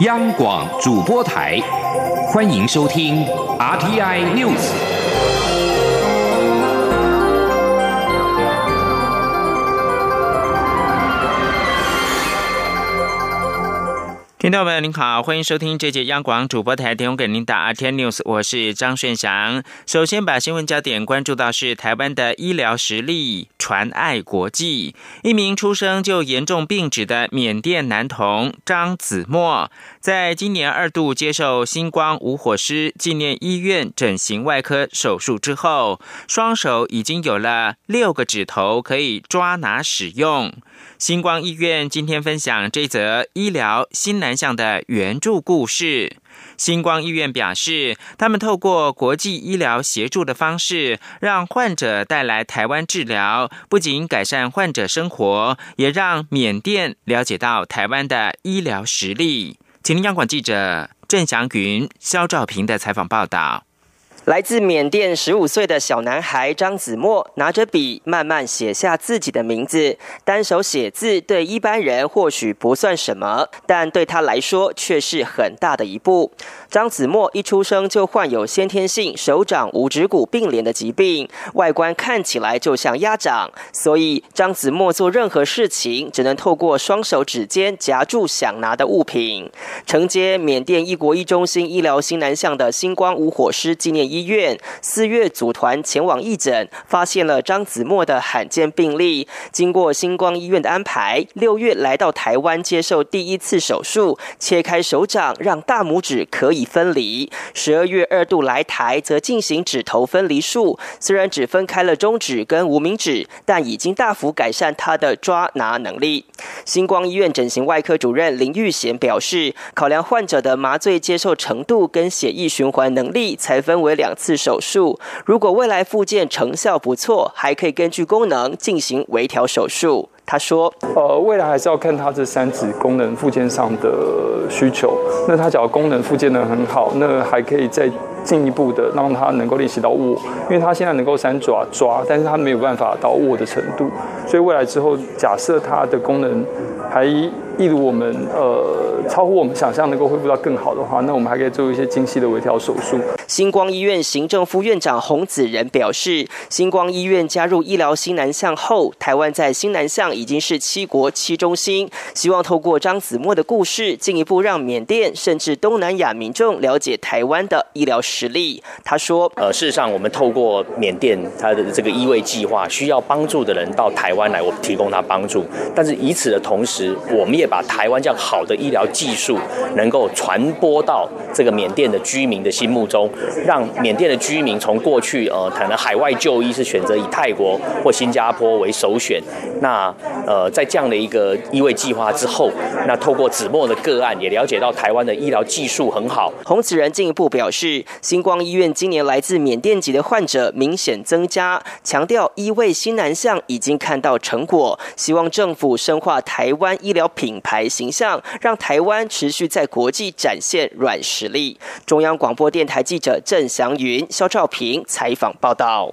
央广主播台，欢迎收听 RTI News。听众朋友您好，欢迎收听这节央广主播台提供给您的阿天 News，我是张顺祥。首先把新闻焦点关注到是台湾的医疗实力传爱国际。一名出生就严重病指的缅甸男童张子墨，在今年二度接受星光无火师纪念医院整形外科手术之后，双手已经有了六个指头可以抓拿使用。星光医院今天分享这则医疗新南向的援助故事。星光医院表示，他们透过国际医疗协助的方式，让患者带来台湾治疗，不仅改善患者生活，也让缅甸了解到台湾的医疗实力。请听央广记者郑祥云、肖兆平的采访报道。来自缅甸十五岁的小男孩张子墨拿着笔，慢慢写下自己的名字。单手写字对一般人或许不算什么，但对他来说却是很大的一步。张子墨一出生就患有先天性手掌五指骨并联的疾病，外观看起来就像鸭掌，所以张子墨做任何事情只能透过双手指尖夹住想拿的物品。承接缅甸一国一中心医疗新南向的星光无火师纪念医。医院四月组团前往义诊，发现了张子墨的罕见病例。经过星光医院的安排，六月来到台湾接受第一次手术，切开手掌，让大拇指可以分离。十二月二度来台，则进行指头分离术，虽然只分开了中指跟无名指，但已经大幅改善他的抓拿能力。星光医院整形外科主任林玉贤表示，考量患者的麻醉接受程度跟血液循环能力，才分为两。次手术，如果未来复健成效不错，还可以根据功能进行微调手术。他说：“呃，未来还是要看他这三指功能附件上的需求。那他只要功能附件的很好，那还可以再进一步的让他能够练习到握，因为他现在能够三爪抓，但是他没有办法到握的程度。所以未来之后，假设他的功能还一如我们呃超乎我们想象能够恢复到更好的话，那我们还可以做一些精细的微调手术。”星光医院行政副院长洪子仁表示，星光医院加入医疗新南向后，台湾在新南向已经是七国七中心。希望透过张子墨的故事，进一步让缅甸甚至东南亚民众了解台湾的医疗实力。他说：“呃，事实上，我们透过缅甸他的这个医卫计划，需要帮助的人到台湾来，我们提供他帮助。但是以此的同时，我们也把台湾这样好的医疗技术，能够传播到这个缅甸的居民的心目中。”让缅甸的居民从过去呃，可能海外就医是选择以泰国或新加坡为首选。那呃，在这样的一个医卫计划之后，那透过子墨的个案，也了解到台湾的医疗技术很好。洪子仁进一步表示，星光医院今年来自缅甸籍的患者明显增加，强调医卫新南向已经看到成果，希望政府深化台湾医疗品牌形象，让台湾持续在国际展现软实力。中央广播电台记者。郑祥云、肖兆平采访报道。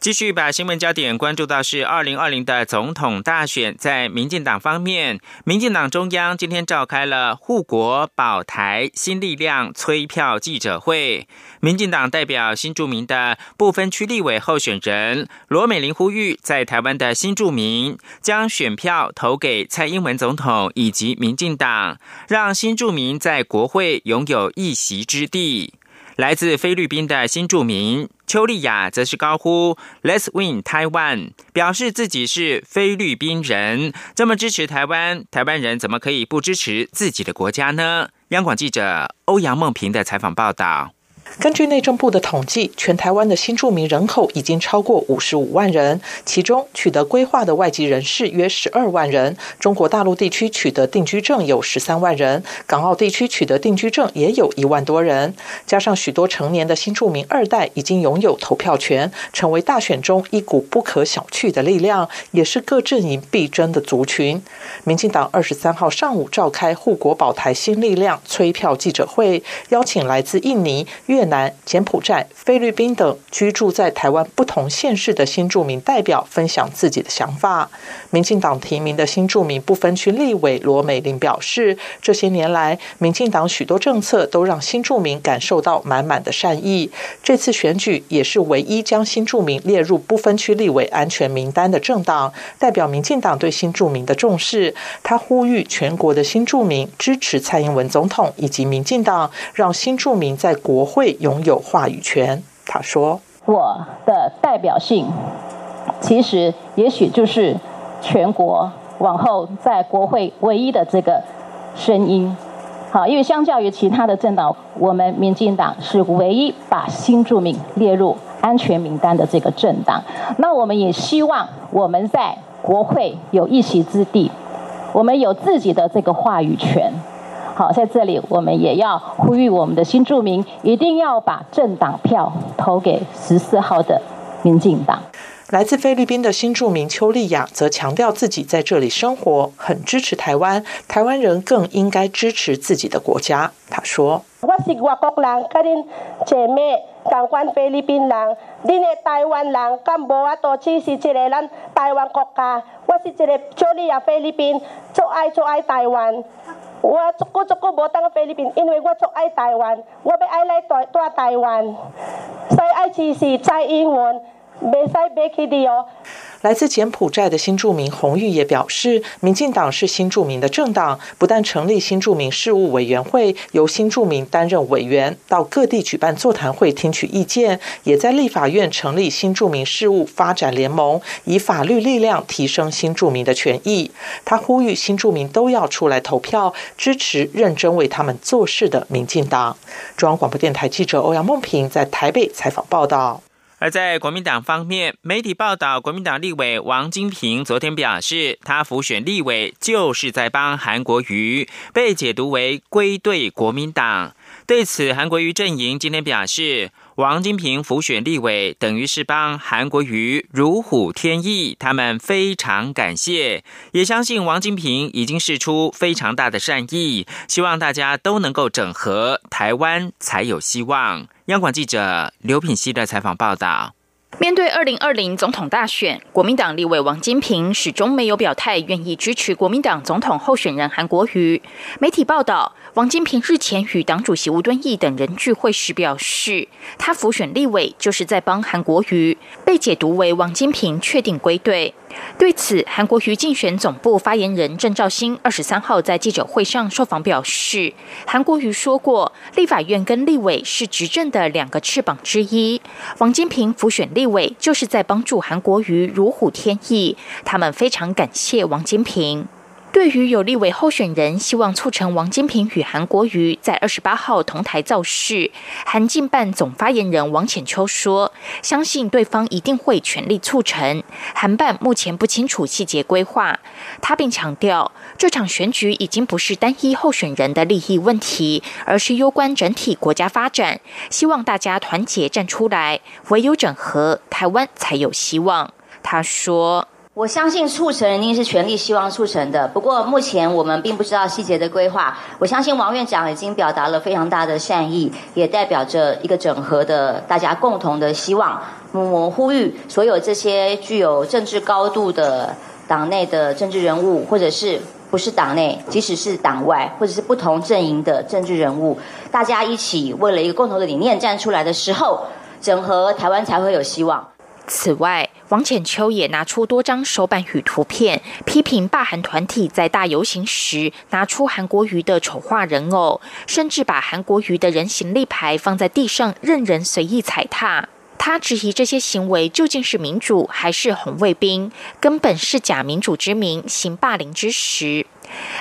继续把新闻焦点关注到是二零二零的总统大选，在民进党方面，民进党中央今天召开了护国保台新力量催票记者会。民进党代表新住民的部分区立委候选人罗美玲呼吁，在台湾的新住民将选票投给蔡英文总统以及民进党，让新住民在国会拥有一席之地。来自菲律宾的新住民邱丽雅则是高呼 “Let's win Taiwan”，表示自己是菲律宾人，这么支持台湾，台湾人怎么可以不支持自己的国家呢？央广记者欧阳梦平的采访报道。根据内政部的统计，全台湾的新住民人口已经超过五十五万人，其中取得规划的外籍人士约十二万人，中国大陆地区取得定居证有十三万人，港澳地区取得定居证也有一万多人。加上许多成年的新住民二代已经拥有投票权，成为大选中一股不可小觑的力量，也是各阵营必争的族群。民进党二十三号上午召开护国保台新力量催票记者会，邀请来自印尼、越越南、柬埔寨、菲律宾等居住在台湾不同县市的新住民代表分享自己的想法。民进党提名的新住民不分区立委罗美玲表示，这些年来，民进党许多政策都让新住民感受到满满的善意。这次选举也是唯一将新住民列入不分区立委安全名单的政党，代表民进党对新住民的重视。他呼吁全国的新住民支持蔡英文总统以及民进党，让新住民在国会拥有话语权。他说：“我的代表性，其实也许就是全国往后在国会唯一的这个声音。好，因为相较于其他的政党，我们民进党是唯一把新住民列入安全名单的这个政党。那我们也希望我们在国会有一席之地，我们有自己的这个话语权。”好，在这里我们也要呼吁我们的新住民，一定要把政党票投给十四号的民进党。来自菲律宾的新住民邱丽雅则强调自己在这里生活，很支持台湾，台湾人更应该支持自己的国家。他说：“我是外国人，跟恁姐妹同款菲律宾人，恁的台湾人敢无法度支持一个咱台湾国家？我是一个邱丽雅菲律宾，做爱做爱台湾。”我足够足够无当菲律宾，因为我足爱台湾，我要爱来大大台湾，所以爱支持蔡英文，袂使袂去的哦。来自柬埔寨的新住民洪玉也表示，民进党是新住民的政党，不但成立新住民事务委员会，由新住民担任委员，到各地举办座谈会听取意见，也在立法院成立新住民事务发展联盟，以法律力量提升新住民的权益。他呼吁新住民都要出来投票，支持认真为他们做事的民进党。中央广播电台记者欧阳梦平在台北采访报道。而在国民党方面，媒体报道，国民党立委王金平昨天表示，他浮选立委就是在帮韩国瑜，被解读为归队国民党。对此，韩国瑜阵营今天表示，王金平浮选立委等于是帮韩国瑜如虎添翼，他们非常感谢，也相信王金平已经示出非常大的善意，希望大家都能够整合，台湾才有希望。央广记者刘品希的采访报道：面对二零二零总统大选，国民党立委王金平始终没有表态愿意支持国民党总统候选人韩国瑜。媒体报道，王金平日前与党主席吴敦义等人聚会时表示，他浮选立委就是在帮韩国瑜，被解读为王金平确定归队。对此，韩国瑜竞选总部发言人郑兆新二十三号在记者会上受访表示，韩国瑜说过，立法院跟立委是执政的两个翅膀之一，王金平辅选立委就是在帮助韩国瑜如虎添翼，他们非常感谢王金平。对于有立委候选人希望促成王金平与韩国瑜在二十八号同台造势，韩进办总发言人王浅秋说：“相信对方一定会全力促成。韩办目前不清楚细节规划。”他并强调，这场选举已经不是单一候选人的利益问题，而是攸关整体国家发展。希望大家团结站出来，唯有整合，台湾才有希望。他说。我相信促成一定是全力希望促成的，不过目前我们并不知道细节的规划。我相信王院长已经表达了非常大的善意，也代表着一个整合的大家共同的希望。我呼吁所有这些具有政治高度的党内的政治人物，或者是不是党内，即使是党外，或者是不同阵营的政治人物，大家一起为了一个共同的理念站出来的时候，整合台湾才会有希望。此外，王浅秋也拿出多张手板与图片，批评霸韩团体在大游行时拿出韩国瑜的丑化人偶，甚至把韩国瑜的人形立牌放在地上，任人随意踩踏。他质疑这些行为究竟是民主还是红卫兵，根本是假民主之名，行霸凌之实。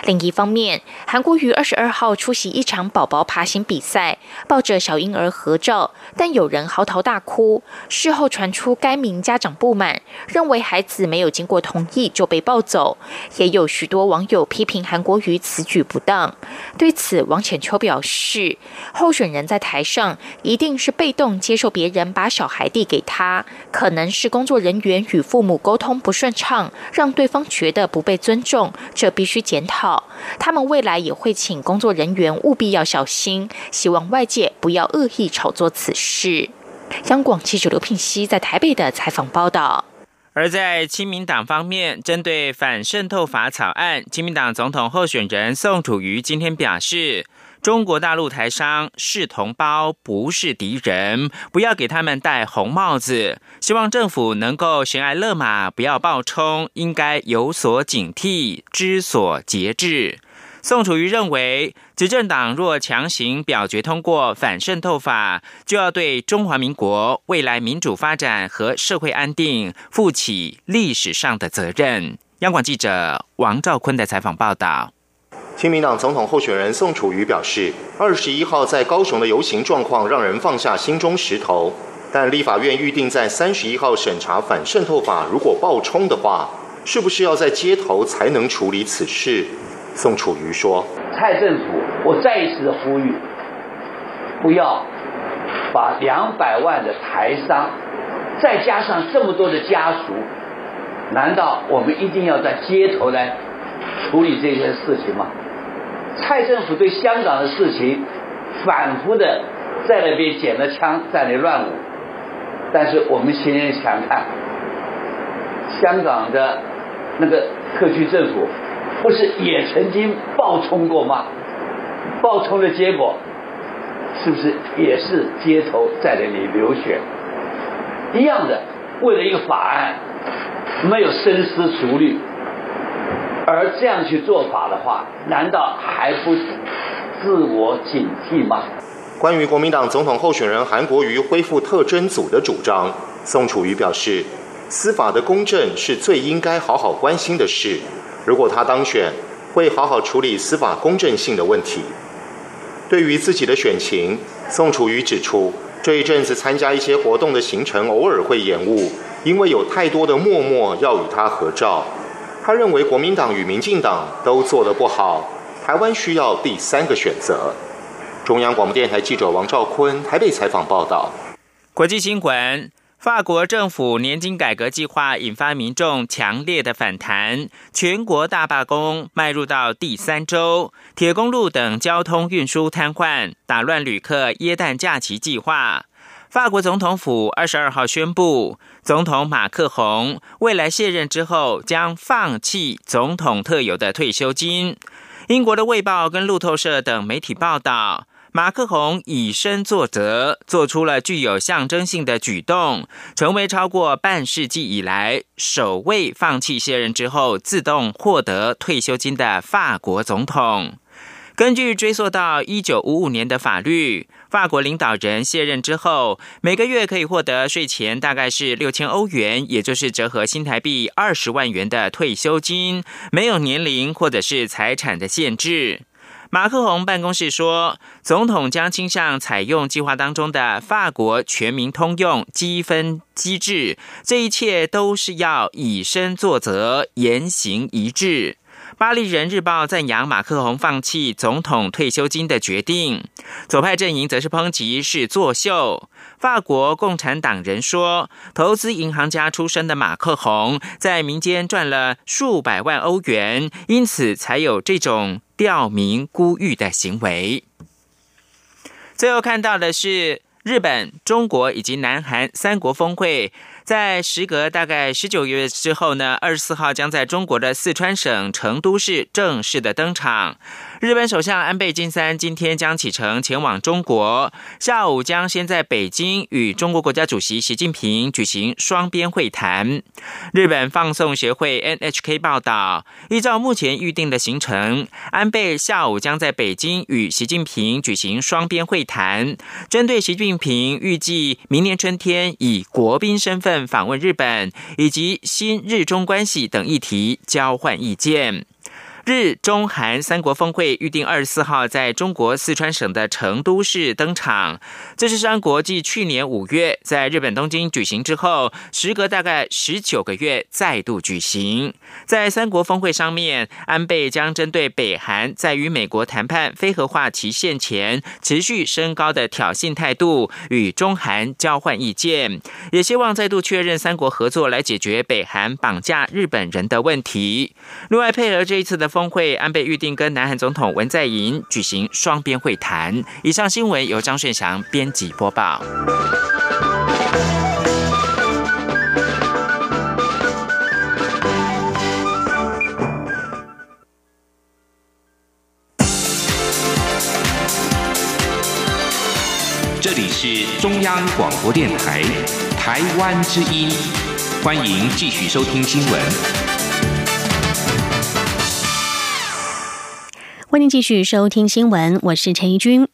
另一方面，韩国瑜二十二号出席一场宝宝爬行比赛，抱着小婴儿合照，但有人嚎啕大哭。事后传出该名家长不满，认为孩子没有经过同意就被抱走。也有许多网友批评韩国瑜此举不当。对此，王浅秋表示，候选人在台上一定是被动接受别人把小孩递给他，可能是工作人员与父母沟通不顺畅，让对方觉得不被尊重，这必须检。讨。他们未来也会请工作人员务必要小心，希望外界不要恶意炒作此事。央广记者刘聘熙在台北的采访报道。而在亲民党方面，针对反渗透法草案，亲民党总统候选人宋楚瑜今天表示。中国大陆台商是同胞，不是敌人，不要给他们戴红帽子。希望政府能够悬崖勒马，不要暴冲，应该有所警惕，知所节制。宋楚瑜认为，执政党若强行表决通过反渗透法，就要对中华民国未来民主发展和社会安定负起历史上的责任。央广记者王兆坤的采访报道。亲民党总统候选人宋楚瑜表示，二十一号在高雄的游行状况让人放下心中石头，但立法院预定在三十一号审查反渗透法，如果爆冲的话，是不是要在街头才能处理此事？宋楚瑜说：“蔡政府，我再一次的呼吁，不要把两百万的台商，再加上这么多的家属，难道我们一定要在街头来处理这件事情吗？”蔡政府对香港的事情反复的在那边捡了枪，在那乱舞。但是我们现在想看，香港的那个特区政府不是也曾经暴冲过吗？暴冲的结果是不是也是街头在那里流血？一样的，为了一个法案，没有深思熟虑。而这样去做法的话，难道还不自我警惕吗？关于国民党总统候选人韩国瑜恢复特侦组的主张，宋楚瑜表示，司法的公正是最应该好好关心的事。如果他当选，会好好处理司法公正性的问题。对于自己的选情，宋楚瑜指出，这一阵子参加一些活动的行程偶尔会延误，因为有太多的默默要与他合照。他认为国民党与民进党都做得不好，台湾需要第三个选择。中央广播电台记者王兆坤台北采访报道。国际新闻：法国政府年金改革计划引发民众强烈的反弹，全国大罢工迈入到第三周，铁公路等交通运输瘫痪，打乱旅客耶诞假期计划。法国总统府二十二号宣布，总统马克宏未来卸任之后将放弃总统特有的退休金。英国的《卫报》跟路透社等媒体报道，马克宏以身作则，做出了具有象征性的举动，成为超过半世纪以来首位放弃卸任之后自动获得退休金的法国总统。根据追溯到一九五五年的法律，法国领导人卸任之后，每个月可以获得税前大概是六千欧元，也就是折合新台币二十万元的退休金，没有年龄或者是财产的限制。马克宏办公室说，总统将倾向采用计划当中的法国全民通用积分机制，这一切都是要以身作则，言行一致。巴黎人日报赞扬马克宏放弃总统退休金的决定，左派阵营则是抨击是作秀。法国共产党人说，投资银行家出身的马克宏在民间赚了数百万欧元，因此才有这种吊民孤玉的行为。最后看到的是日本、中国以及南韩三国峰会。在时隔大概十九个月之后呢，二十四号将在中国的四川省成都市正式的登场。日本首相安倍晋三今天将启程前往中国，下午将先在北京与中国国家主席习近平举行双边会谈。日本放送协会 NHK 报道，依照目前预定的行程，安倍下午将在北京与习近平举行双边会谈，针对习近平预计明年春天以国宾身份访问日本以及新日中关系等议题交换意见。日中韩三国峰会预定二十四号在中国四川省的成都市登场。这是三国继去年五月在日本东京举行之后，时隔大概十九个月再度举行。在三国峰会上面，安倍将针对北韩在与美国谈判非核化期限前持续升高的挑衅态度，与中韩交换意见，也希望再度确认三国合作来解决北韩绑架日本人的问题。另外，配合这一次的峰。会，安倍预定跟南韩总统文在寅举行双边会谈。以上新闻由张顺祥编辑播报。这里是中央广播电台台湾之音，欢迎继续收听新闻。欢迎继续收听新闻，我是陈怡君。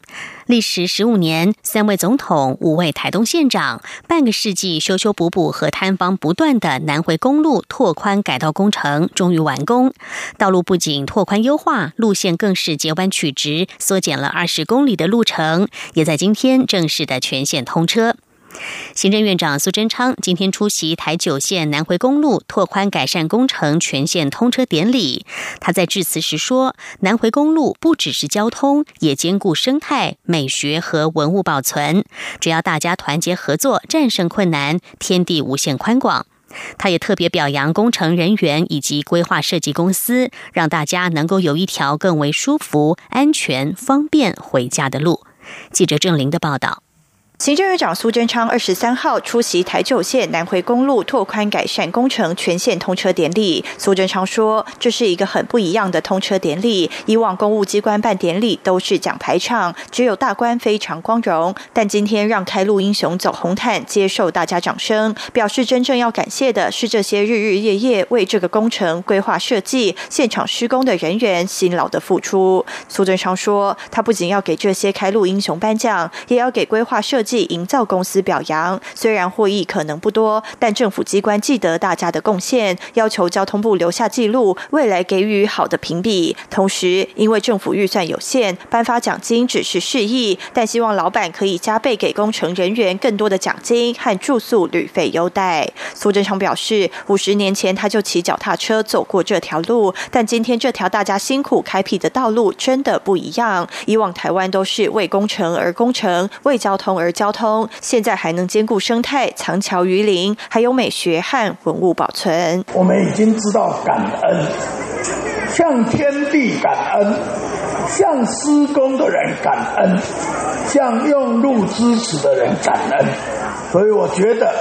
历时十五年，三位总统，五位台东县长，半个世纪修修补补和摊方不断的南回公路拓宽改道工程终于完工。道路不仅拓宽优化，路线更是截弯取直，缩减了二十公里的路程，也在今天正式的全线通车。行政院长苏贞昌今天出席台九线南回公路拓宽改善工程全线通车典礼。他在致辞时说：“南回公路不只是交通，也兼顾生态、美学和文物保存。只要大家团结合作，战胜困难，天地无限宽广。”他也特别表扬工程人员以及规划设计公司，让大家能够有一条更为舒服、安全、方便回家的路。记者郑玲的报道。行政院长苏贞昌二十三号出席台九线南回公路拓宽改善工程全线通车典礼。苏贞昌说：“这是一个很不一样的通车典礼。以往公务机关办典礼都是讲排场，只有大官非常光荣。但今天让开路英雄走红毯，接受大家掌声，表示真正要感谢的是这些日日夜夜为这个工程规划设计、现场施工的人员辛劳的付出。”苏贞昌说：“他不仅要给这些开路英雄颁奖，也要给规划设。”计营造公司表扬，虽然获益可能不多，但政府机关记得大家的贡献，要求交通部留下记录，未来给予好的评比。同时，因为政府预算有限，颁发奖金只是示意，但希望老板可以加倍给工程人员更多的奖金和住宿旅费优待。苏贞昌表示，五十年前他就骑脚踏车走过这条路，但今天这条大家辛苦开辟的道路真的不一样。以往台湾都是为工程而工程，为交通而。交通现在还能兼顾生态、藏桥于林，还有美学和文物保存。我们已经知道感恩，向天地感恩，向施工的人感恩，向用路支持的人感恩。所以我觉得，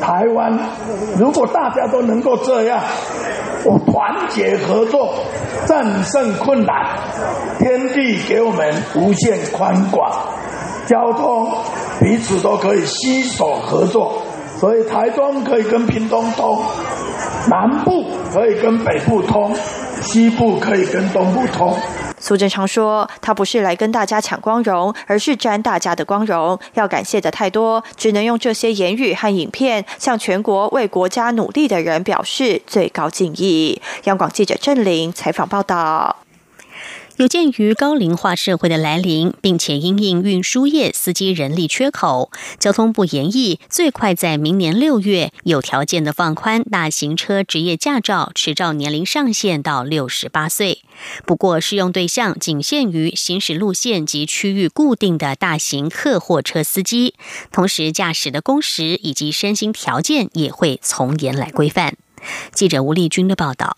台湾如果大家都能够这样，我团结合作，战胜困难，天地给我们无限宽广，交通。彼此都可以携手合作，所以台中可以跟屏东通，南部可以跟北部通，西部可以跟东部通。苏贞昌说：“他不是来跟大家抢光荣，而是沾大家的光荣。要感谢的太多，只能用这些言语和影片，向全国为国家努力的人表示最高敬意。”央广记者郑玲采访报道。有鉴于高龄化社会的来临，并且因应运输业司机人力缺口，交通部研议最快在明年六月有条件的放宽大型车职业驾照持照年龄上限到六十八岁。不过，适用对象仅限于行驶路线及区域固定的大型客货车司机，同时驾驶的工时以及身心条件也会从严来规范。记者吴丽君的报道。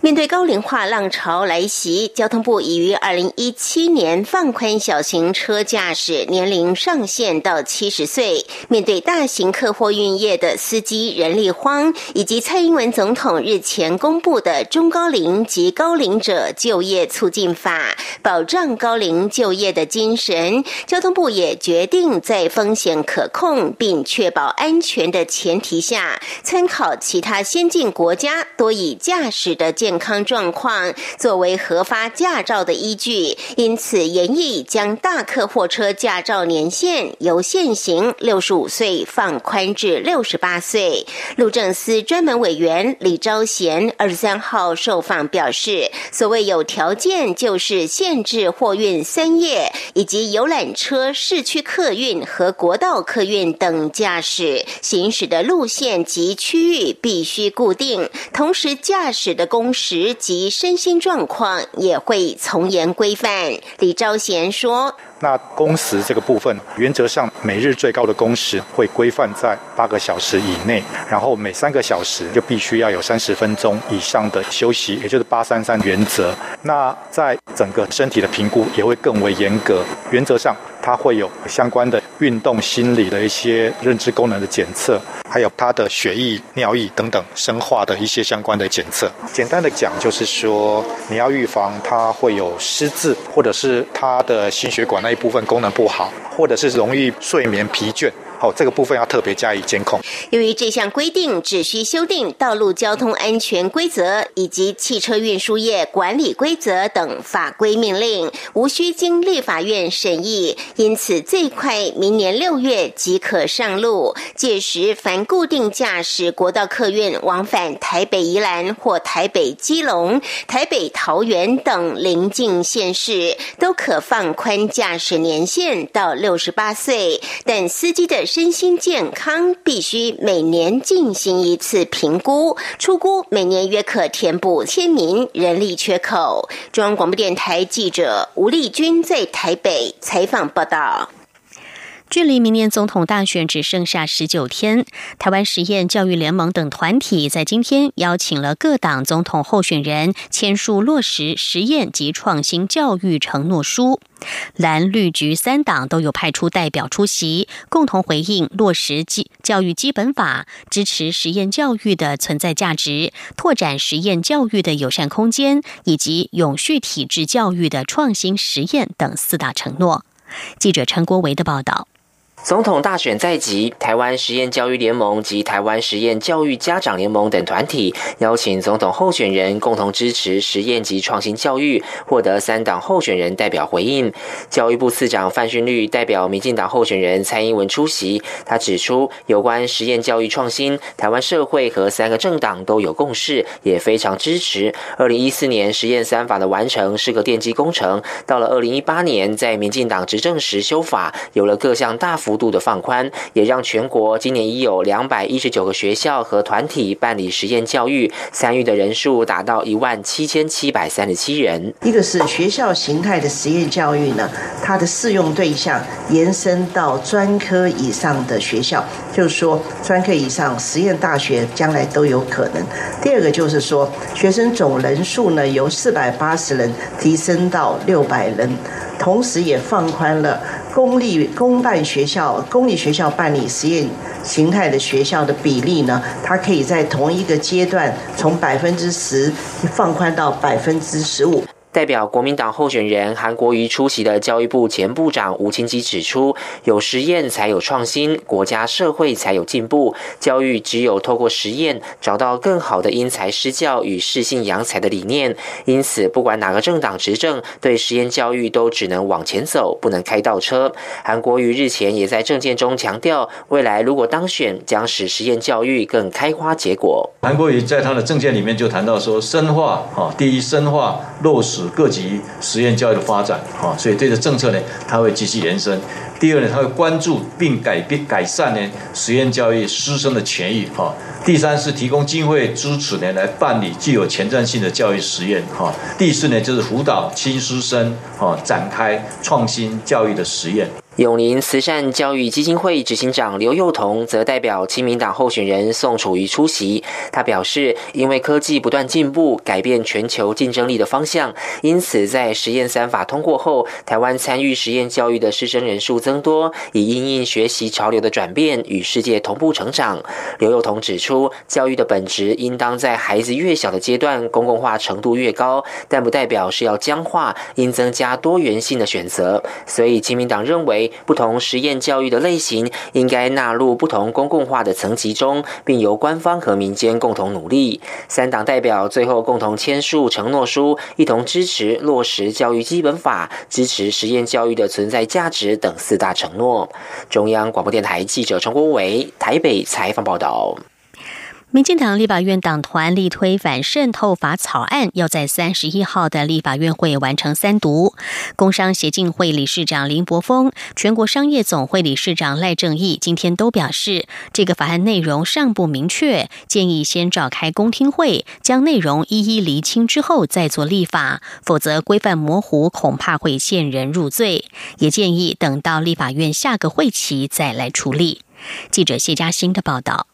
面对高龄化浪潮来袭，交通部已于二零一七年放宽小型车驾驶年龄上限到七十岁。面对大型客货运业的司机人力荒，以及蔡英文总统日前公布的中高龄及高龄者就业促进法，保障高龄就业的精神，交通部也决定在风险可控并确保安全的前提下，参考其他先进国家多以驾驶。的健康状况作为核发驾照的依据，因此严议将大客货车驾照年限由现行六十五岁放宽至六十八岁。路政司专门委员李昭贤二十三号受访表示，所谓有条件，就是限制货运三业以及游览车、市区客运和国道客运等驾驶行驶的路线及区域必须固定，同时驾驶的。工时及身心状况也会从严规范。李昭贤说：“那工时这个部分，原则上每日最高的工时会规范在八个小时以内，然后每三个小时就必须要有三十分钟以上的休息，也就是八三三原则。那在整个身体的评估也会更为严格，原则上它会有相关的运动、心理的一些认知功能的检测，还有它的血液、尿液等等生化的一些相关的检测。简单的讲，就是说你要预防它会有失智，或者是它的心血管那一部分功能不好，或者是容易睡眠疲倦。哦，这个部分要特别加以监控。由于这项规定只需修订《道路交通安全规则》以及《汽车运输业管理规则》等法规命令，无需经立法院审议，因此最快明年六月即可上路。届时，凡固定驾驶国道客运往返台北宜兰或台北基隆、台北桃园等邻近县市，都可放宽驾驶年限到六十八岁，但司机的。身心健康必须每年进行一次评估，出估每年约可填补千名人力缺口。中央广播电台记者吴丽君在台北采访报道。距离明年总统大选只剩下十九天，台湾实验教育联盟等团体在今天邀请了各党总统候选人签署落实实验及创新教育承诺书。蓝绿局三党都有派出代表出席，共同回应落实基教育基本法，支持实验教育的存在价值，拓展实验教育的友善空间，以及永续体制教育的创新实验等四大承诺。记者陈国维的报道。总统大选在即，台湾实验教育联盟及台湾实验教育家长联盟等团体邀请总统候选人共同支持实验及创新教育，获得三党候选人代表回应。教育部次长范训律代表民进党候选人蔡英文出席，他指出，有关实验教育创新，台湾社会和三个政党都有共识，也非常支持。二零一四年实验三法的完成是个奠基工程，到了二零一八年在民进党执政时修法，有了各项大幅。幅度的放宽，也让全国今年已有两百一十九个学校和团体办理实验教育，参与的人数达到一万七千七百三十七人。一个是学校形态的实验教育呢，它的适用对象延伸到专科以上的学校，就是说专科以上实验大学将来都有可能。第二个就是说，学生总人数呢由四百八十人提升到六百人，同时也放宽了。公立公办学校、公立学校办理实验形态的学校的比例呢？它可以在同一个阶段从百分之十放宽到百分之十五。代表国民党候选人韩国瑜出席的教育部前部长吴清基指出，有实验才有创新，国家社会才有进步。教育只有透过实验，找到更好的因材施教与适性扬才的理念。因此，不管哪个政党执政，对实验教育都只能往前走，不能开倒车。韩国瑜日前也在政见中强调，未来如果当选，将使实验教育更开花结果。韩国瑜在他的政见里面就谈到说，深化啊，第一深化落实。各级实验教育的发展，哈，所以这个政策呢，它会继续延伸。第二呢，它会关注并改变改善呢实验教育师生的权益，哈。第三是提供经费支持呢，来办理具有前瞻性的教育实验，哈。第四呢，就是辅导新师生，哈，展开创新教育的实验。永林慈善教育基金会执行长刘幼彤则代表亲民党候选人宋楚瑜出席。他表示，因为科技不断进步，改变全球竞争力的方向，因此在实验三法通过后，台湾参与实验教育的师生人数增多，以因应学习潮流的转变，与世界同步成长。刘幼彤指出，教育的本质应当在孩子越小的阶段，公共化程度越高，但不代表是要僵化，应增加多元性的选择。所以，亲民党认为。不同实验教育的类型应该纳入不同公共化的层级中，并由官方和民间共同努力。三党代表最后共同签署承诺书，一同支持落实教育基本法、支持实验教育的存在价值等四大承诺。中央广播电台记者陈国伟台北采访报道。民进党立法院党团力推反渗透法草案，要在三十一号的立法院会完成三读。工商协进会理事长林柏峰、全国商业总会理事长赖正义今天都表示，这个法案内容尚不明确，建议先召开公听会，将内容一一厘清之后再做立法，否则规范模糊，恐怕会陷人入罪。也建议等到立法院下个会期再来处理。记者谢嘉欣的报道。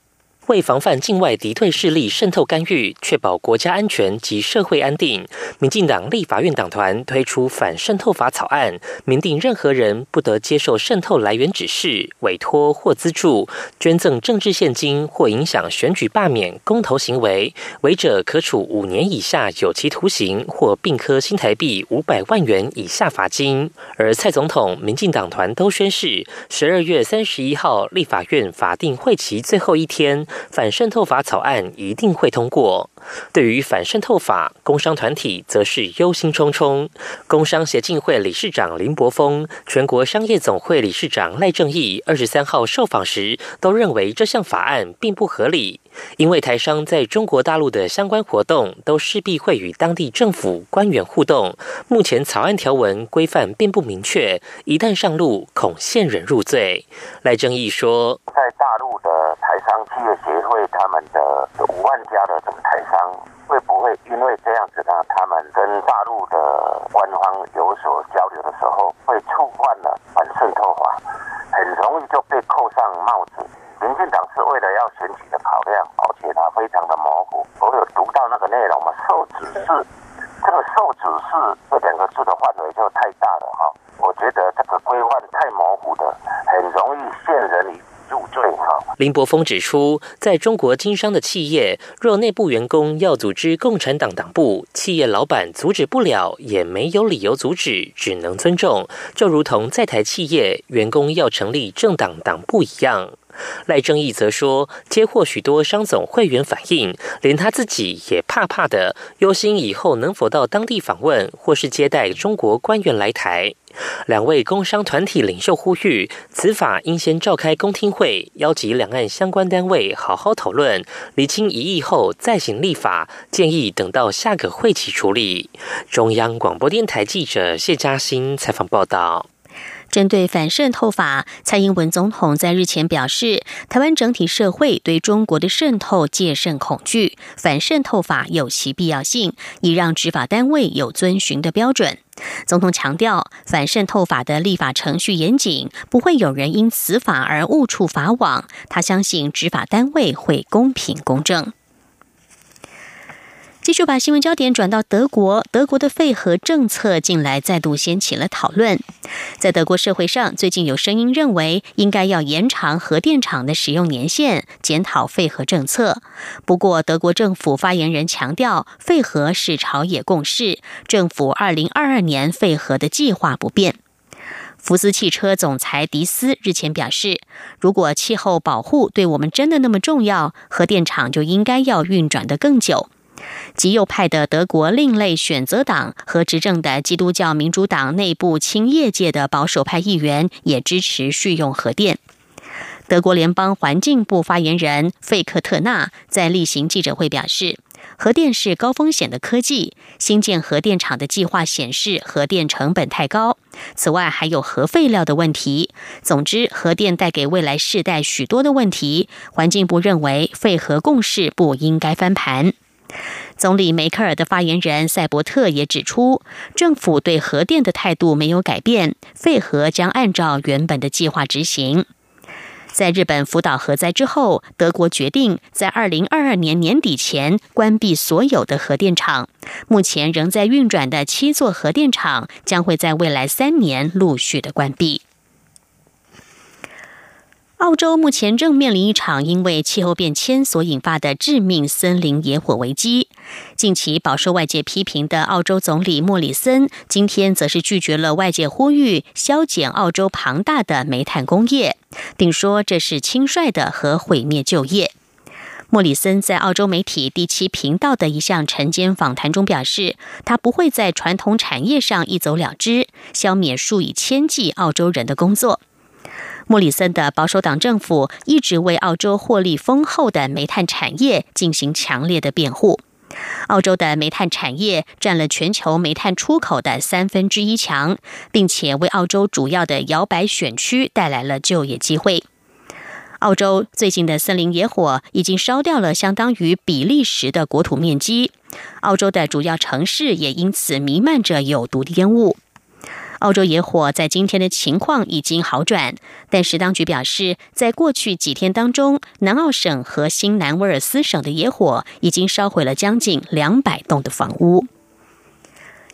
为防范境外敌对势力渗透干预，确保国家安全及社会安定，民进党立法院党团推出反渗透法草案，明定任何人不得接受渗透来源指示、委托或资助、捐赠政治现金或影响选举罢免、公投行为，违者可处五年以下有期徒刑或并科新台币五百万元以下罚金。而蔡总统、民进党团都宣誓，十二月三十一号立法院法定会期最后一天。反渗透法草案一定会通过。对于反渗透法，工商团体则是忧心忡忡。工商协进会理事长林柏峰、全国商业总会理事长赖正义二十三号受访时，都认为这项法案并不合理，因为台商在中国大陆的相关活动都势必会与当地政府官员互动。目前草案条文规范并不明确，一旦上路，恐陷人入罪。赖正义说，在大陆的商企业协会，他们的五万家的这个台商。会不会因为这样子呢？他们跟大陆的官方有所交流的时候，会触犯了反渗透法，很容易就被扣上帽子。民进党是为了要选举的考量，而且它非常的模糊。我有读到那个内容嘛？受指示，这个受指示这两个字的范围就太大了哈。我觉得这个规范太模糊的，很容易陷人于。入罪哈。林柏峰指出，在中国经商的企业，若内部员工要组织共产党党部，企业老板阻止不了，也没有理由阻止，只能尊重，就如同在台企业员工要成立政党党部一样。赖正义则说，接获许多商总会员反映，连他自己也怕怕的，忧心以后能否到当地访问，或是接待中国官员来台。两位工商团体领袖呼吁，此法应先召开公听会，邀集两岸相关单位好好讨论，厘清疑义后再行立法。建议等到下个会期处理。中央广播电台记者谢嘉欣采访报道。针对反渗透法，蔡英文总统在日前表示，台湾整体社会对中国的渗透戒慎恐惧，反渗透法有其必要性，以让执法单位有遵循的标准。总统强调，反渗透法的立法程序严谨，不会有人因此法而误触法网。他相信执法单位会公平公正。继续把新闻焦点转到德国，德国的废核政策近来再度掀起了讨论。在德国社会上，最近有声音认为应该要延长核电厂的使用年限，检讨废核政策。不过，德国政府发言人强调，废核是朝野共识，政府二零二二年废核的计划不变。福斯汽车总裁迪斯日前表示，如果气候保护对我们真的那么重要，核电厂就应该要运转得更久。极右派的德国另类选择党和执政的基督教民主党内部亲业界的保守派议员也支持续用核电。德国联邦环境部发言人费克特纳在例行记者会表示，核电是高风险的科技，新建核电厂的计划显示核电成本太高。此外，还有核废料的问题。总之，核电带给未来世代许多的问题。环境部认为，废核共识不应该翻盘。总理梅克尔的发言人塞伯特也指出，政府对核电的态度没有改变，废核将按照原本的计划执行。在日本福岛核灾之后，德国决定在二零二二年年底前关闭所有的核电厂。目前仍在运转的七座核电厂将会在未来三年陆续的关闭。澳洲目前正面临一场因为气候变迁所引发的致命森林野火危机。近期饱受外界批评的澳洲总理莫里森，今天则是拒绝了外界呼吁削减澳洲庞大的煤炭工业，并说这是轻率的和毁灭就业。莫里森在澳洲媒体第七频道的一项晨间访谈中表示，他不会在传统产业上一走了之，消灭数以千计澳洲人的工作。莫里森的保守党政府一直为澳洲获利丰厚的煤炭产业进行强烈的辩护。澳洲的煤炭产业占了全球煤炭出口的三分之一强，并且为澳洲主要的摇摆选区带来了就业机会。澳洲最近的森林野火已经烧掉了相当于比利时的国土面积，澳洲的主要城市也因此弥漫着有毒的烟雾。澳洲野火在今天的情况已经好转，但是当局表示，在过去几天当中，南澳省和新南威尔斯省的野火已经烧毁了将近两百栋的房屋。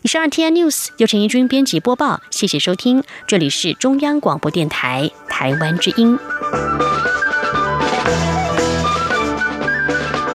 以上 T N News 由陈怡君编辑播报，谢谢收听，这里是中央广播电台台湾之音。